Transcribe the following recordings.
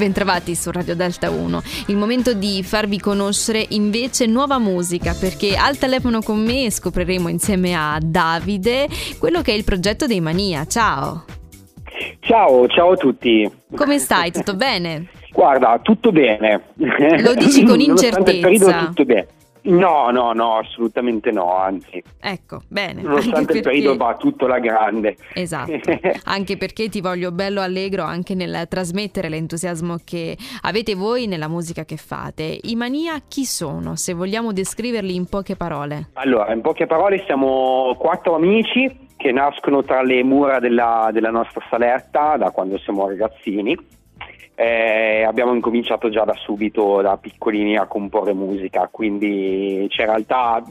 Bentrovati su Radio Delta 1. Il momento di farvi conoscere invece nuova musica perché al telefono con me scopriremo insieme a Davide quello che è il progetto dei Mania. Ciao. Ciao, ciao a tutti. Come stai? Tutto bene? Guarda, tutto bene. Lo dici con incertezza. Il periodo tutto bene. No, no, no, assolutamente no, anzi. Ecco, bene. Nonostante il periodo va tutto la grande. Esatto, anche perché ti voglio bello allegro anche nel trasmettere l'entusiasmo che avete voi nella musica che fate. I Mania chi sono, se vogliamo descriverli in poche parole? Allora, in poche parole siamo quattro amici che nascono tra le mura della, della nostra saletta da quando siamo ragazzini eh, abbiamo incominciato già da subito, da piccolini, a comporre musica, quindi c'è in realtà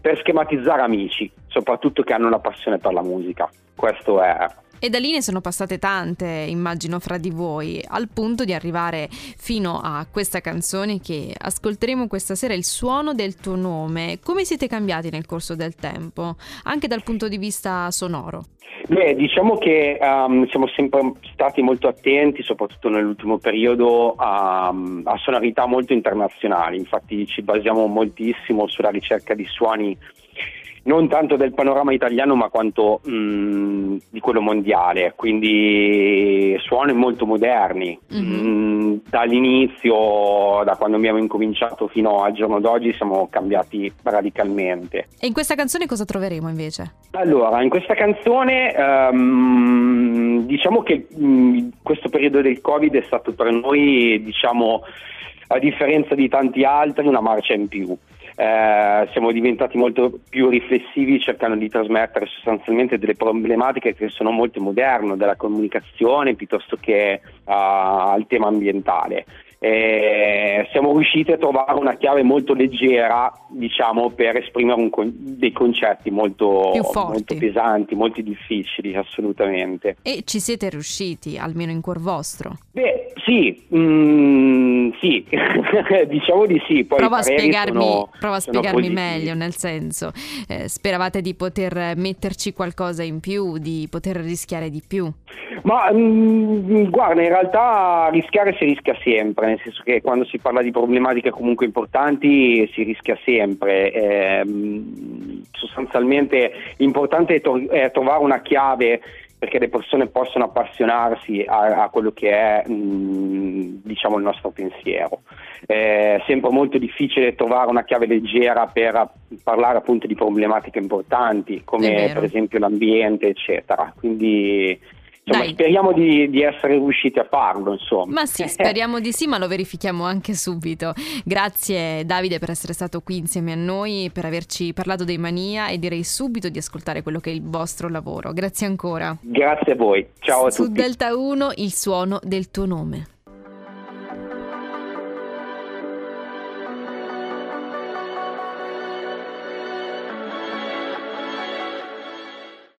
per schematizzare amici, soprattutto che hanno una passione per la musica. Questo è e da lì ne sono passate tante, immagino, fra di voi, al punto di arrivare fino a questa canzone che ascolteremo questa sera, il suono del tuo nome. Come siete cambiati nel corso del tempo, anche dal punto di vista sonoro? Beh, diciamo che um, siamo sempre stati molto attenti, soprattutto nell'ultimo periodo, a, a, sonorità molto internazionali, infatti ci basiamo moltissimo sulla ricerca di suoni non tanto del panorama italiano ma quanto mh, di quello mondiale, quindi suoni molto moderni. Mm-hmm. Mh, dall'inizio, da quando abbiamo incominciato fino al giorno d'oggi, siamo cambiati radicalmente. E in questa canzone cosa troveremo invece? Allora, in questa canzone um, diciamo che mh, questo periodo del Covid è stato per noi, diciamo, a differenza di tanti altri, una marcia in più eh, siamo diventati molto più riflessivi cercando di trasmettere sostanzialmente delle problematiche che sono molto moderne, della comunicazione piuttosto che uh, al tema ambientale. Eh, siamo riusciti a trovare una chiave molto leggera, diciamo, per esprimere con- dei concetti molto, molto, pesanti, molto difficili, assolutamente. E ci siete riusciti, almeno in cuor vostro? Beh, sì, mm, sì, diciamo di sì. Poi prova a spiegarmi, sono, prova a spiegarmi meglio, nel senso, eh, speravate di poter metterci qualcosa in più, di poter rischiare di più? Ma mm, guarda, in realtà rischiare si rischia sempre, nel senso che quando si parla di problematiche comunque importanti si rischia sempre. Eh, sostanzialmente l'importante è, to- è trovare una chiave perché le persone possano appassionarsi a, a quello che è mh, diciamo il nostro pensiero. È sempre molto difficile trovare una chiave leggera per parlare appunto di problematiche importanti come per esempio l'ambiente eccetera. Quindi Insomma, speriamo di, di, essere riusciti a farlo, insomma. Ma sì, speriamo di sì, ma lo verifichiamo anche subito. Grazie Davide per essere stato qui insieme a noi, per averci parlato dei Mania e direi subito di ascoltare quello che è il vostro lavoro. Grazie ancora. Grazie a voi. Ciao a Su tutti. Su Delta 1 il suono del tuo nome.